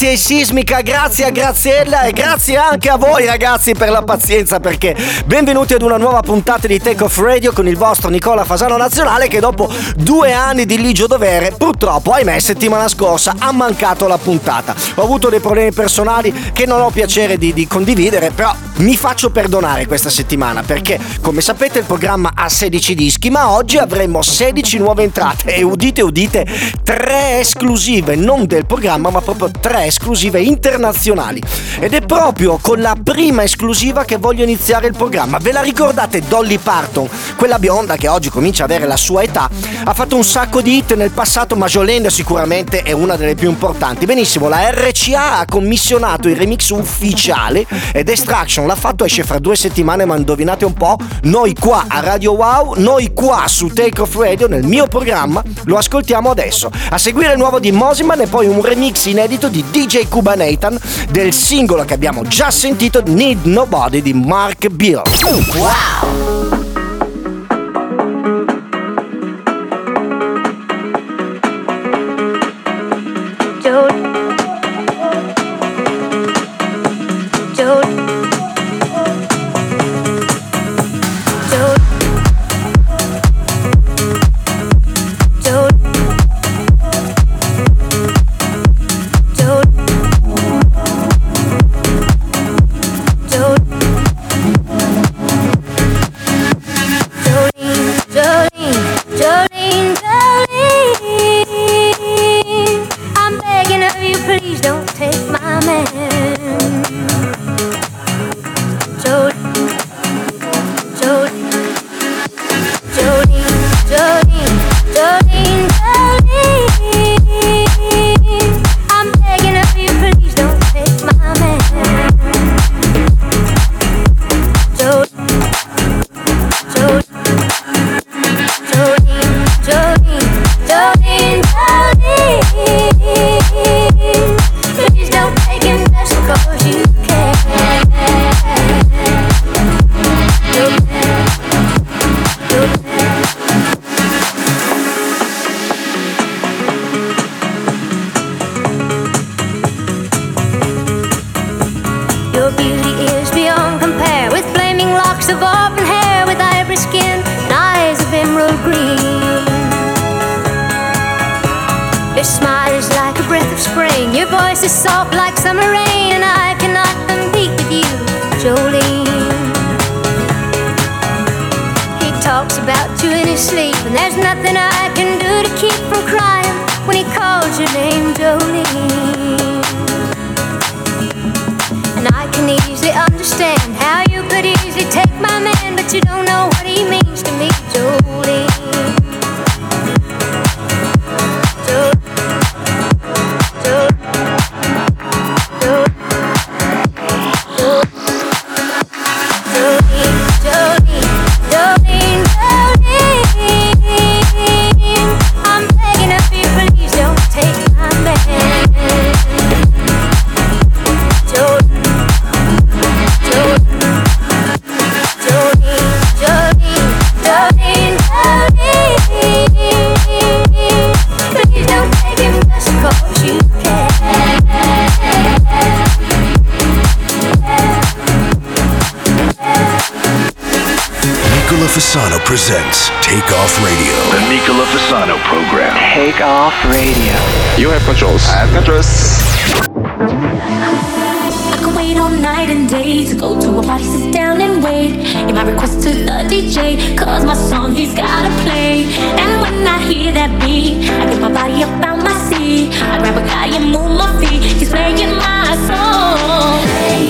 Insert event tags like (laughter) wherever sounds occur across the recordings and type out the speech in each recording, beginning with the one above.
Sismica, grazie a Graziella e grazie anche a voi ragazzi per la pazienza perché benvenuti ad una nuova puntata di Take Off Radio con il vostro Nicola Fasano Nazionale che dopo due anni di ligio dovere purtroppo, ahimè, settimana scorsa ha mancato la puntata. Ho avuto dei problemi personali che non ho piacere di, di condividere, però mi faccio perdonare questa settimana perché come sapete il programma ha 16 dischi ma oggi avremo 16 nuove entrate e udite udite tre esclusive non del programma ma proprio tre esclusive internazionali. Ed è proprio con la prima esclusiva che voglio iniziare il programma. Ve la ricordate Dolly Parton? Quella bionda che oggi comincia ad avere la sua età ha fatto un sacco di hit nel passato ma Jolene sicuramente è una delle più importanti. Benissimo la RCA ha commissionato il remix ufficiale ed Extraction l'ha fatto esce fra due settimane ma indovinate un po' noi qua a Radio Wow noi qua su Take Off Radio nel mio programma lo ascoltiamo adesso. A seguire il nuovo di Mosiman e poi un remix inedito di DJ Kubanatan del singolo che abbiamo già sentito Need Nobody di Mark Bill wow presents Take Off Radio. The Nicola Fasano program. Take Off Radio. You have controls. I have controls. I could wait all night and day to go to a party, sit down and wait. In my request to the DJ, cause my song he's gotta play. And when I hear that beat, I get my body up out my seat. I grab a guy and move my feet. He's playing my song.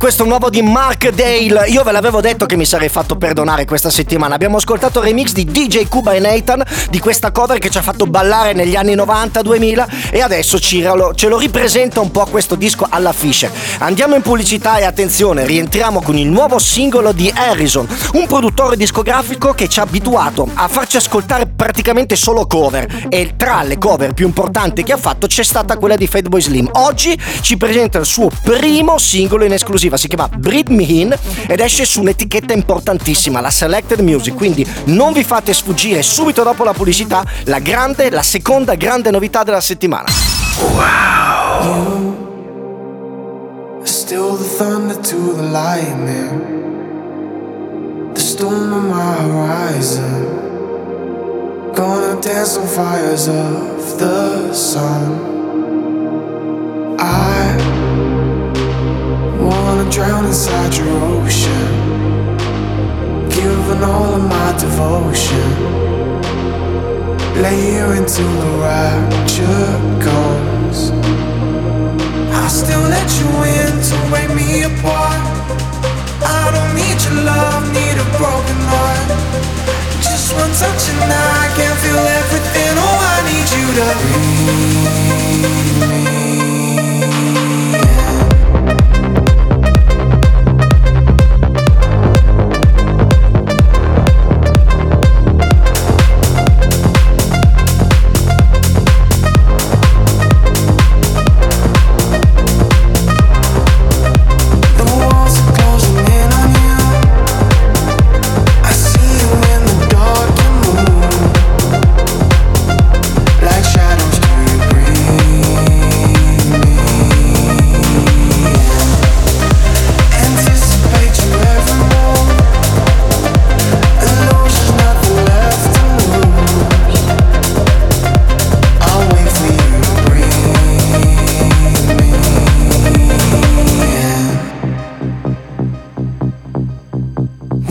questo nuovo di Mark Dale. Io ve l'avevo detto che mi sarei fatto perdonare questa settimana. Abbiamo ascoltato il remix di DJ Cuba e Nathan di questa cover che ci ha fatto ballare negli anni 90-2000 e adesso Ciralo ce lo ripresenta un po' questo disco alla Fisher. Andiamo in pubblicità e attenzione, rientriamo con il nuovo singolo di Harrison, un produttore discografico che ci ha abituato a farci ascoltare praticamente solo cover e tra le cover più importanti che ha fatto c'è stata quella di Fatboy Slim. Oggi ci presenta il suo primo singolo in esclusiva, si chiama Breed Me In ed esce su un'etichetta importantissima, la Selected Music, quindi non vi fate sfuggire subito dopo la pubblicità la grande, la seconda grande novità della settimana. Nirvana. Wow. You, still the thunder to the lightning, the storm on my horizon. Gonna dance on fires of the sun. I wanna drown inside your ocean, giving all of my devotion lay you until the rapture comes. I'll still let you in to break me apart. I don't need your love, need a broken heart. Just one touch and I can feel everything. Oh, I need you to breathe.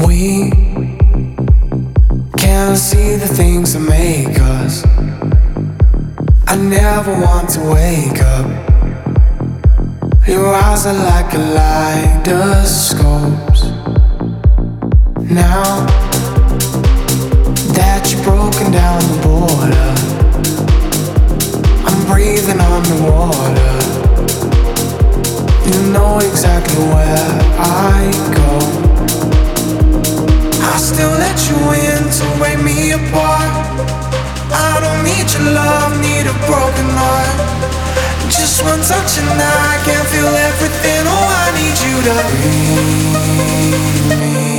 We can see the things that make us. I never want to wake up. Your eyes are like kaleidoscopes. Now that you've broken down the border, I'm breathing on the water. You know exactly where I go. I still let you in to break me apart. I don't need your love, need a broken heart. Just one touch and I can feel everything. Oh, I need you to breathe me.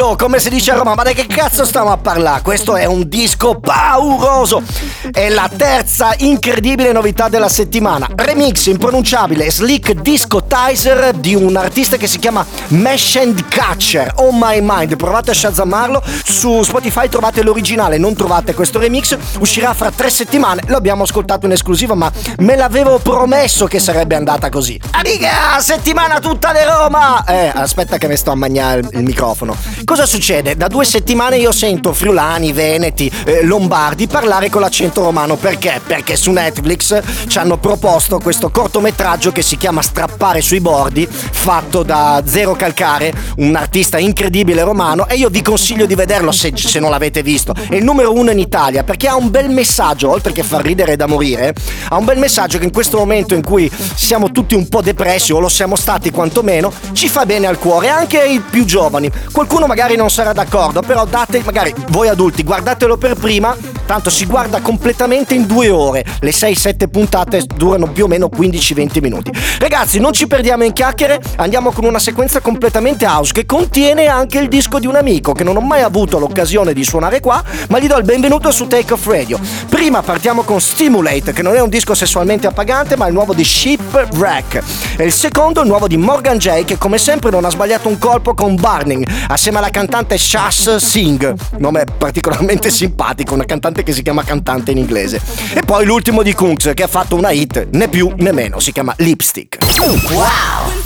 Oh, come si dice a Roma, ma di che cazzo stiamo a parlare? Questo è un disco pauroso. È la terza incredibile novità della settimana. Remix impronunciabile Slick Disco Tizer di un artista che si chiama Mesh and Catcher. Oh my mind, provate a shazzamarlo. Su Spotify trovate l'originale, non trovate questo remix. Uscirà fra tre settimane. Lo abbiamo ascoltato in esclusiva, ma me l'avevo promesso che sarebbe andata così. Amica, settimana tutta di Roma! Eh, aspetta che mi sto a mangiare il, il microfono. Cosa succede? Da due settimane io sento friulani, veneti, eh, lombardi parlare con l'accento romano. Perché? Perché su Netflix ci hanno proposto questo cortometraggio che si chiama Strappare sui bordi, fatto da Zero Calcare, un artista incredibile romano. E io vi consiglio di vederlo se, se non l'avete visto. È il numero uno in Italia perché ha un bel messaggio, oltre che far ridere da morire, ha un bel messaggio che in questo momento in cui siamo tutti un po' depressi o lo siamo stati quantomeno, ci fa bene al cuore, anche i più giovani. Qualcuno magari non sarà d'accordo, però date, magari voi adulti, guardatelo per prima, tanto si guarda completamente in due ore. Le 6-7 puntate durano più o meno 15-20 minuti. Ragazzi, non ci perdiamo in chiacchiere, andiamo con una sequenza completamente house che contiene anche il disco di un amico che non ho mai avuto l'occasione di suonare qua, ma gli do il benvenuto su Take Off Radio. Prima partiamo con Stimulate, che non è un disco sessualmente appagante, ma è il nuovo di Shipwreck. E il secondo, il nuovo di Morgan J, che come sempre non ha sbagliato un colpo con Burning, assieme alla cantante Shas Singh, nome particolarmente simpatico, una cantante che si chiama cantante in inglese. E poi l'ultimo di Kunks, che ha fatto una hit, né più né meno, si chiama Lipstick. Wow!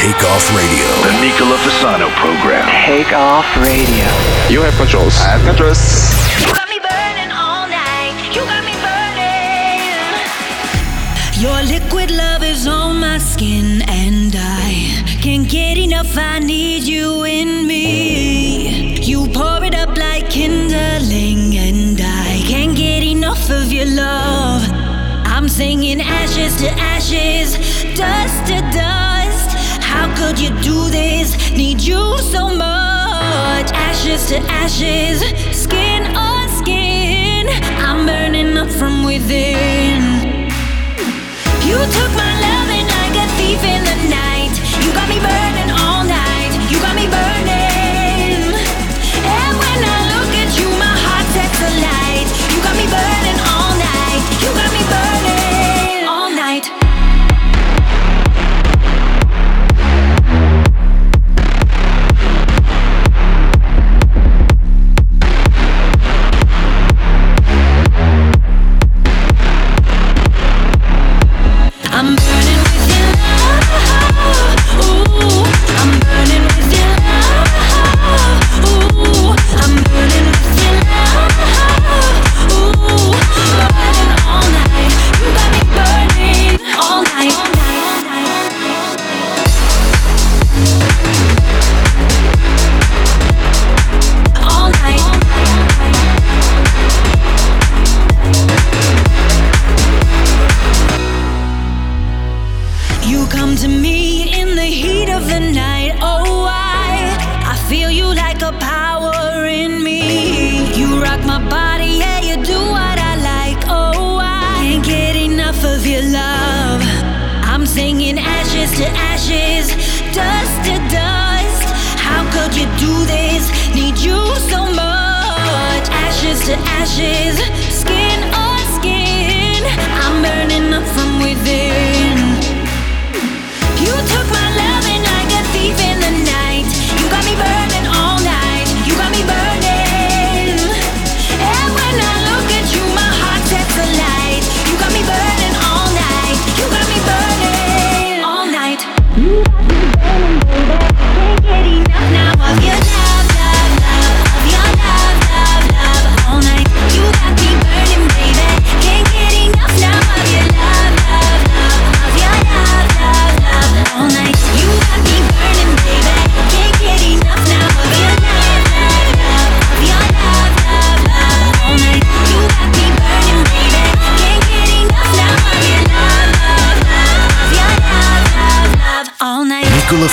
Presents Take Off Radio. The Nicola Fasano program. Take off radio. You have controls. I have controls. You got me burning all night. You got me burning. Your liquid love is on my skin, and I can't get enough. I need you in me. You pour it up like kindling, and I can't get enough of your love. I'm singing ashes to ashes, dust to dust you so much. Ashes to ashes, skin on skin. I'm burning up from within. You took my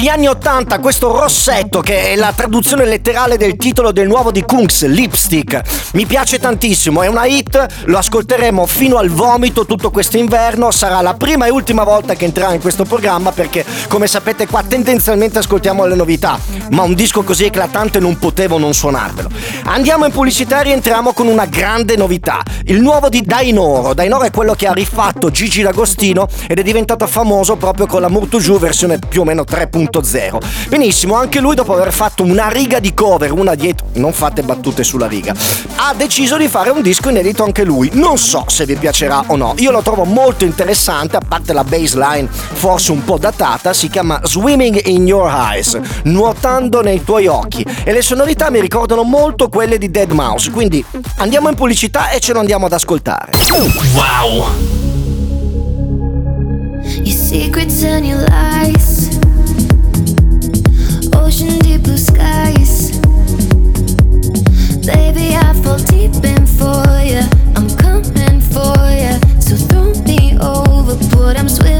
Dagli anni 80 questo rossetto che è la traduzione letterale del titolo del nuovo di Kungs, Lipstick. Mi piace tantissimo, è una hit, lo ascolteremo fino al vomito tutto questo inverno, sarà la prima e ultima volta che entrerà in questo programma perché come sapete qua tendenzialmente ascoltiamo le novità, ma un disco così eclatante non potevo non suonarvelo. Andiamo in pubblicità e rientriamo con una grande novità, il nuovo di Dainoro. Dainoro è quello che ha rifatto Gigi D'Agostino ed è diventato famoso proprio con la Murtu Giù versione più o meno 3.0. Benissimo, anche lui dopo aver fatto una riga di cover, una dietro, non fate battute sulla riga, ha deciso di fare un disco inedito anche lui. Non so se vi piacerà o no, io lo trovo molto interessante, a parte la baseline forse un po' datata, si chiama Swimming in Your Eyes, nuotando nei tuoi occhi e le sonorità mi ricordano molto quelle di Dead Mouse, quindi andiamo in pubblicità e ce lo andiamo ad ascoltare. Wow! Your secrets and your lies. Ocean deep blue skies. Baby, I fall deep in for ya. I'm coming for ya. So throw me overboard. I'm swimming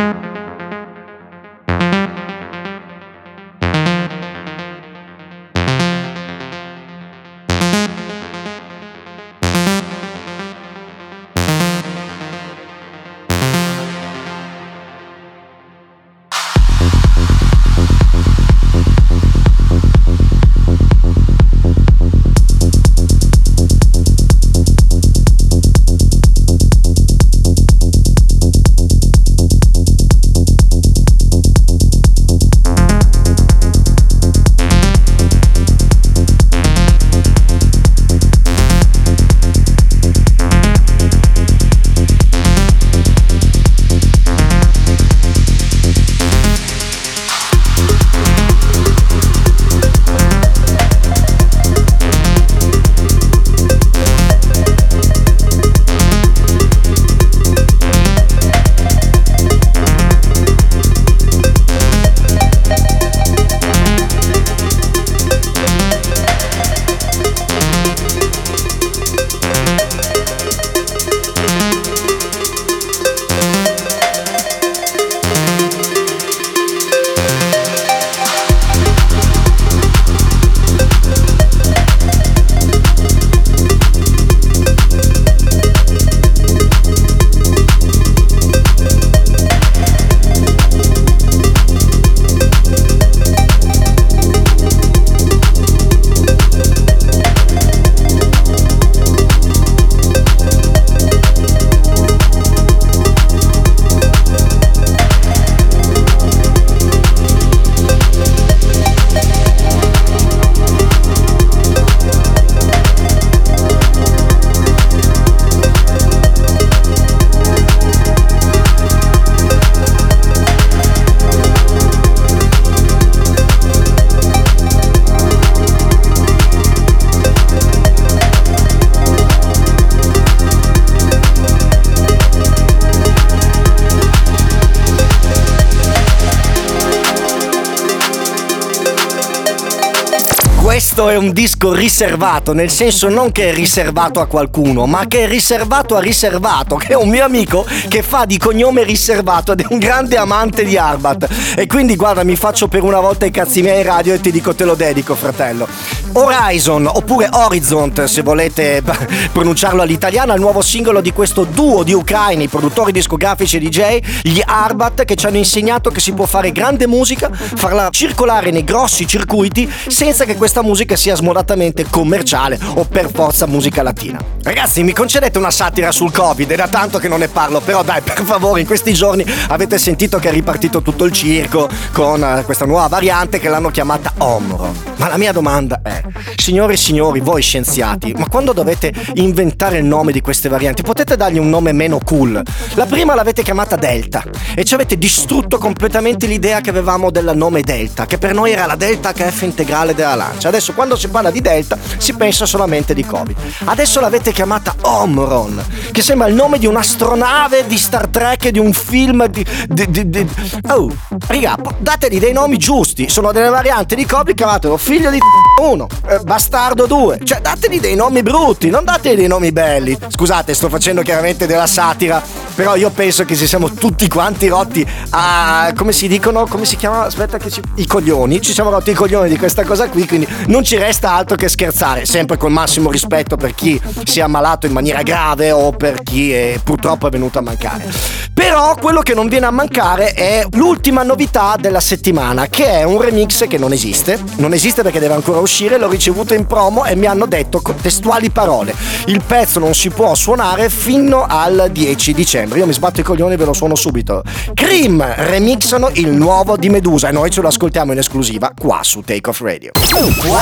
Un disco riservato, nel senso non che è riservato a qualcuno, ma che è riservato a riservato, che è un mio amico che fa di cognome riservato ed è un grande amante di Arbat. E quindi guarda, mi faccio per una volta i cazzi miei radio e ti dico te lo dedico, fratello. Horizon, oppure Horizont, se volete (laughs) pronunciarlo all'italiano, è il nuovo singolo di questo duo di ucraini, produttori discografici e DJ, gli Arbat, che ci hanno insegnato che si può fare grande musica, farla circolare nei grossi circuiti senza che questa musica sia smodatamente commerciale o per forza musica latina. Ragazzi, mi concedete una satira sul Covid, è da tanto che non ne parlo, però dai, (laughs) per favore, in questi giorni avete sentito che è ripartito tutto il circo con eh, questa nuova variante che l'hanno chiamata Omron. Ma la mia domanda è, signore e signori, voi scienziati, ma quando dovete inventare il nome di queste varianti, potete dargli un nome meno cool? La prima l'avete chiamata Delta e ci avete distrutto completamente l'idea che avevamo del nome Delta, che per noi era la Delta HF integrale della lancia. Adesso quando si parla di Delta si pensa solamente di Covid. Adesso l'avete chiamata Omron, che sembra il nome di un'astronave di Star Trek, di un film di... di, di, di... Oh, raga, dategli dei nomi giusti. Sono delle varianti di Covid, chiamatelo figlio di 1, eh, bastardo 2. Cioè, dategli dei nomi brutti, non dategli dei nomi belli. Scusate, sto facendo chiaramente della satira, però io penso che ci siamo tutti quanti rotti a... come si dicono? Come si chiama? Aspetta che ci... I coglioni. Ci siamo rotti i coglioni di questa cosa qui, quindi non ci resta altro che scherzare, sempre col massimo rispetto per chi si è ammalato in maniera grave o per chi è, purtroppo è venuto a mancare. Però quello che non viene a mancare è l'ultima novità della settimana, che è un remix che non esiste. Non esiste perché deve ancora uscire, l'ho ricevuto in promo e mi hanno detto testuali parole. Il pezzo non si può suonare fino al 10 dicembre. Io mi sbatto i coglioni e ve lo suono subito. Cream remixano il nuovo di Medusa e noi ce lo ascoltiamo in esclusiva qua su Take Off Radio. Wow!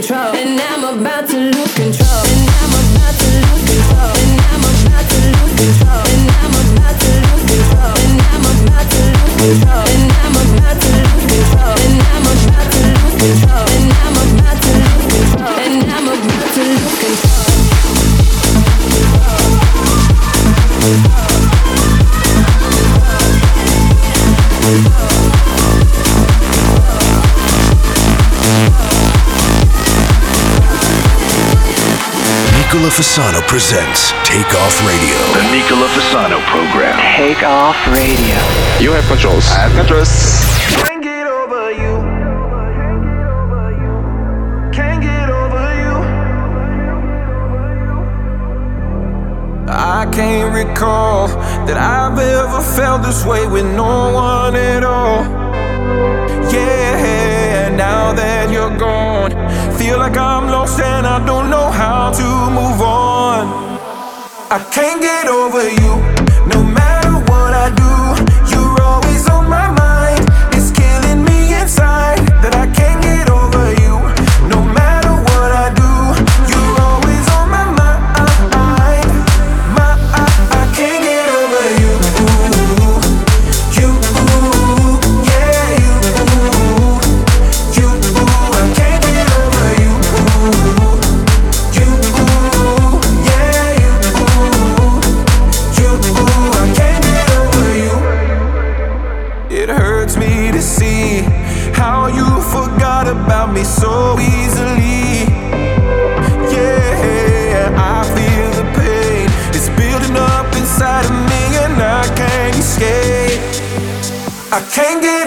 Control. And I'm about to Nicola Fasano presents Take Off Radio. The Nicola Fasano program. Take off radio. You have controls. I have controls. Can't get over you. Can't get over you. I can't recall that I've ever felt this way with no one at all. Yeah, now that you're gone, feel like I'm lost and I don't know how to move on. I can't get over you, 생긴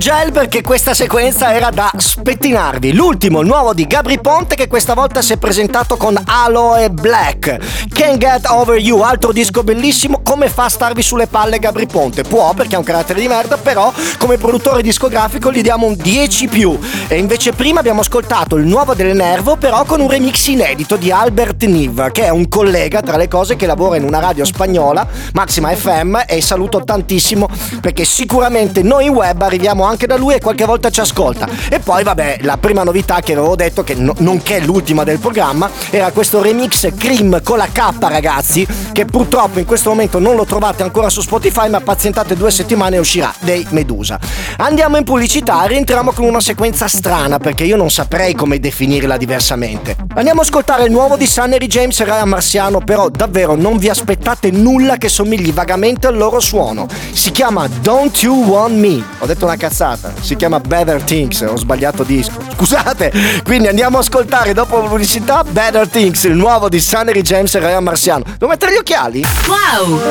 gel perché questa sequenza era da spettinarvi. L'ultimo, nuovo di Gabri Ponte, che questa volta si è presentato con Aloe Black. Can't Get Over You, altro disco bellissimo. Come fa a starvi sulle palle Gabri Ponte? Può perché ha un carattere di merda, però come produttore discografico gli diamo un 10 più. E invece prima abbiamo ascoltato il nuovo del Nervo, però con un remix inedito di Albert Niv, che è un collega tra le cose che lavora in una radio spagnola, Maxima FM, e saluto tantissimo perché sicuramente noi web club, arriviamo anche da lui e qualche volta ci ascolta. E poi vabbè, la prima novità che avevo detto, che no, non che l'ultima del programma, era questo remix Cream con la K ragazzi, che purtroppo in questo momento non lo trovate ancora su Spotify, ma pazientate due settimane e uscirà dei Medusa. Andiamo in pubblicità rientriamo con una sequenza strana, perché io non saprei come definirla diversamente. Andiamo a ascoltare il nuovo di Sunnery James e Ryan Marciano, però davvero non vi aspettate nulla che somigli vagamente al loro suono. Si chiama Don't You Want Me. Ho detto una cazzata. Si chiama Better Things, ho sbagliato disco. (laughs) Scusate. Quindi andiamo a ascoltare dopo la pubblicità Better Things, il nuovo di Sunnery James e Ryan Marciano. Devo mettere gli occhiali? Wow!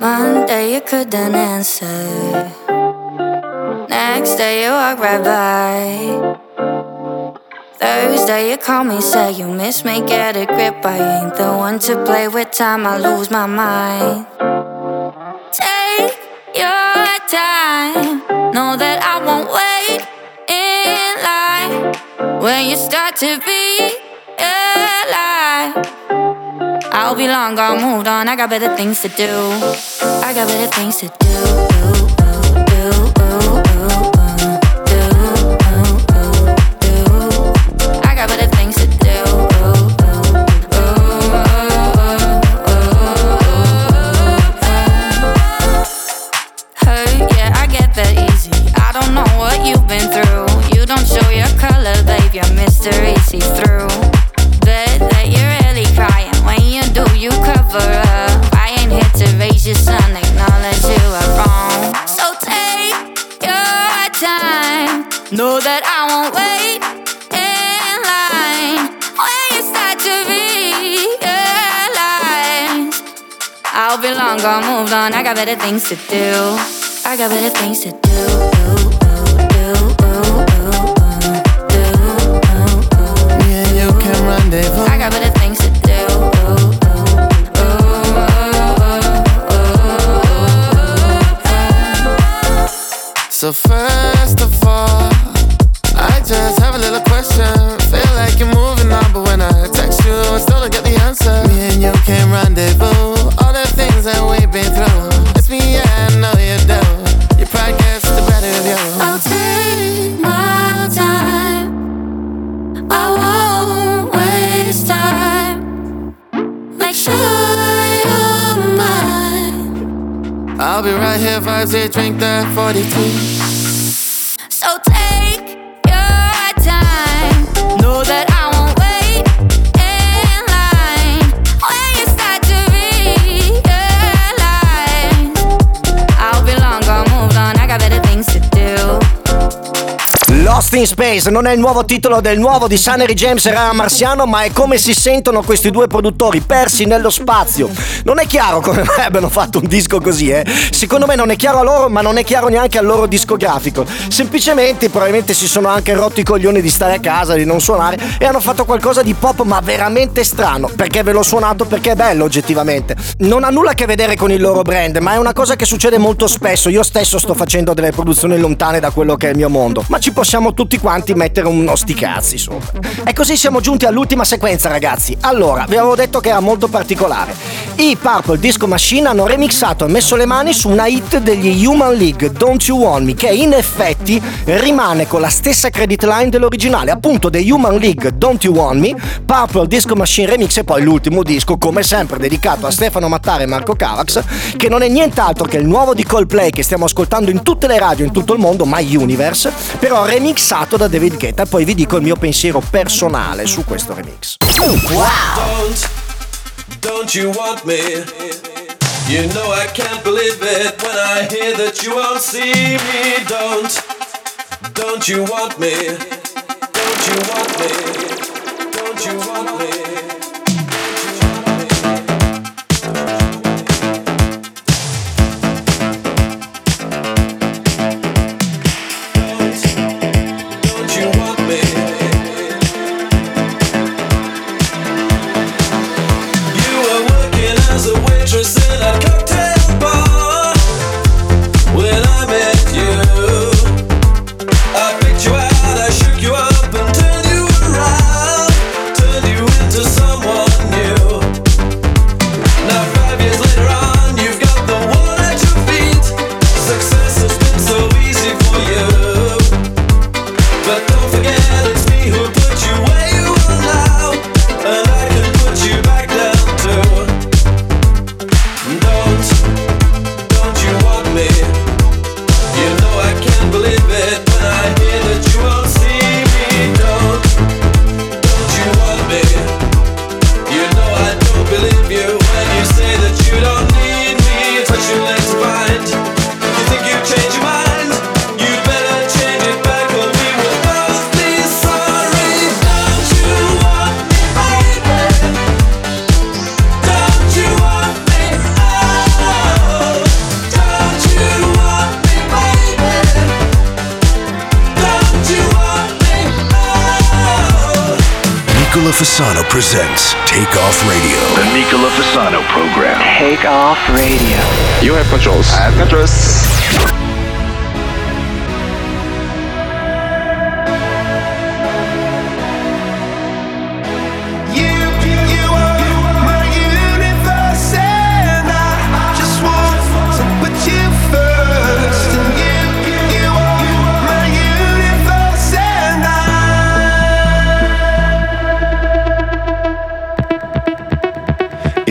Monday you couldn't answer. Next day you walk right by. Thursday you call me, say you miss me, get a grip. I ain't the one to play with time, I lose my mind. Take your time, know that I won't wait. When you start to be alive. I'll be long gone, moved on. I got better things to do. I got better things to do. Long gone, moved on. I got better things to do. I got better things to do. Cause drink that 42 Lost in Space non è il nuovo titolo del nuovo di Sunnery James e Rara Marciano, ma è come si sentono questi due produttori persi nello spazio. Non è chiaro come mai abbiano fatto un disco così, eh. Secondo me non è chiaro a loro, ma non è chiaro neanche al loro discografico. Semplicemente, probabilmente si sono anche rotti i coglioni di stare a casa, di non suonare e hanno fatto qualcosa di pop, ma veramente strano. Perché ve l'ho suonato? Perché è bello oggettivamente. Non ha nulla a che vedere con il loro brand, ma è una cosa che succede molto spesso. Io stesso sto facendo delle produzioni lontane da quello che è il mio mondo. Ma ci possiamo tutti quanti mettere uno sti sopra. E così siamo giunti all'ultima sequenza, ragazzi. Allora, vi avevo detto che era molto particolare. I Purple Disco Machine hanno remixato e messo le mani su una hit degli Human League, Don't You Want Me, che in effetti rimane con la stessa credit line dell'originale, appunto dei Human League, Don't You Want Me, Purple Disco Machine Remix e poi l'ultimo disco, come sempre, dedicato a Stefano Mattare e Marco Cavax, che non è nient'altro che il nuovo di Coldplay che stiamo ascoltando in tutte le radio in tutto il mondo, My Universe, però remix remixato da David Guetta. Poi vi dico il mio pensiero personale su questo remix. Wow! Don't, don't you want me? You know I can't believe it when I hear that you won't see me. Don't, don't you want me? Don't you want me? Don't you want me?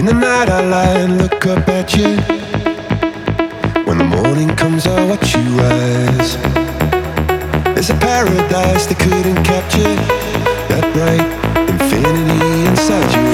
The night I lie and look up at you. When the morning comes, I watch you rise. There's a paradise they couldn't capture. That bright infinity inside you.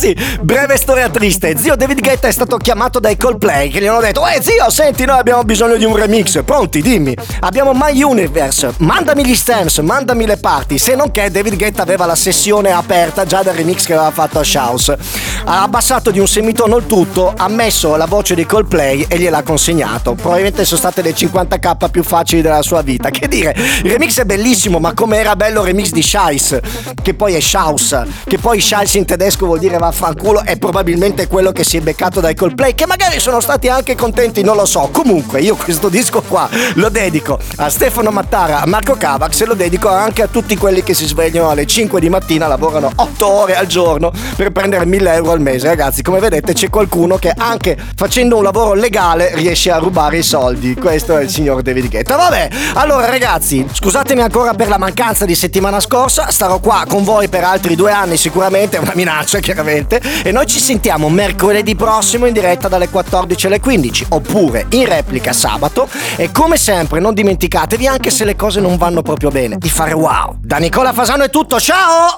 Ragazzi, breve storia triste. Zio David Guetta è stato chiamato dai Coldplay che gli hanno detto: Eh zio, senti, noi abbiamo bisogno di un remix. Pronti, dimmi. Abbiamo My Universe. Mandami gli stems, mandami le parti. Se non che David Guetta aveva la sessione aperta già del remix che aveva fatto a Shouse. Ha abbassato di un semitono il tutto, ha messo la voce di Coldplay e gliel'ha consegnato. Probabilmente sono state le 50k più facili della sua vita. Che dire, il remix è bellissimo, ma come era bello il remix di Scheiss, che poi è Schaus, che poi Scheiss in tedesco vuol dire vaffanculo, è probabilmente quello che si è beccato dai Coldplay, che magari sono stati anche contenti, non lo so. Comunque, io questo disco qua lo dedico a Stefano Mattara, a Marco Cavax e lo dedico anche a tutti quelli che si svegliano alle 5 di mattina, lavorano 8 ore al giorno per prendere 1000 euro al mese. Ragazzi, come vedete c'è qualcuno che anche facendo un lavoro legale riesce a rubare i soldi. Questo è il signor David Guetta. Vabbè, allora ragazzi, scusatemi ancora per la mancanza di settimana scorsa, starò qua con voi per altri due anni sicuramente, è una minaccia chiaramente, e noi ci sentiamo mercoledì prossimo in diretta dalle 14 alle 15, oppure in replica sabato, e come sempre non dimenticatevi anche se le cose non vanno proprio bene, di fare wow. Da Nicola Fasano è tutto, ciao!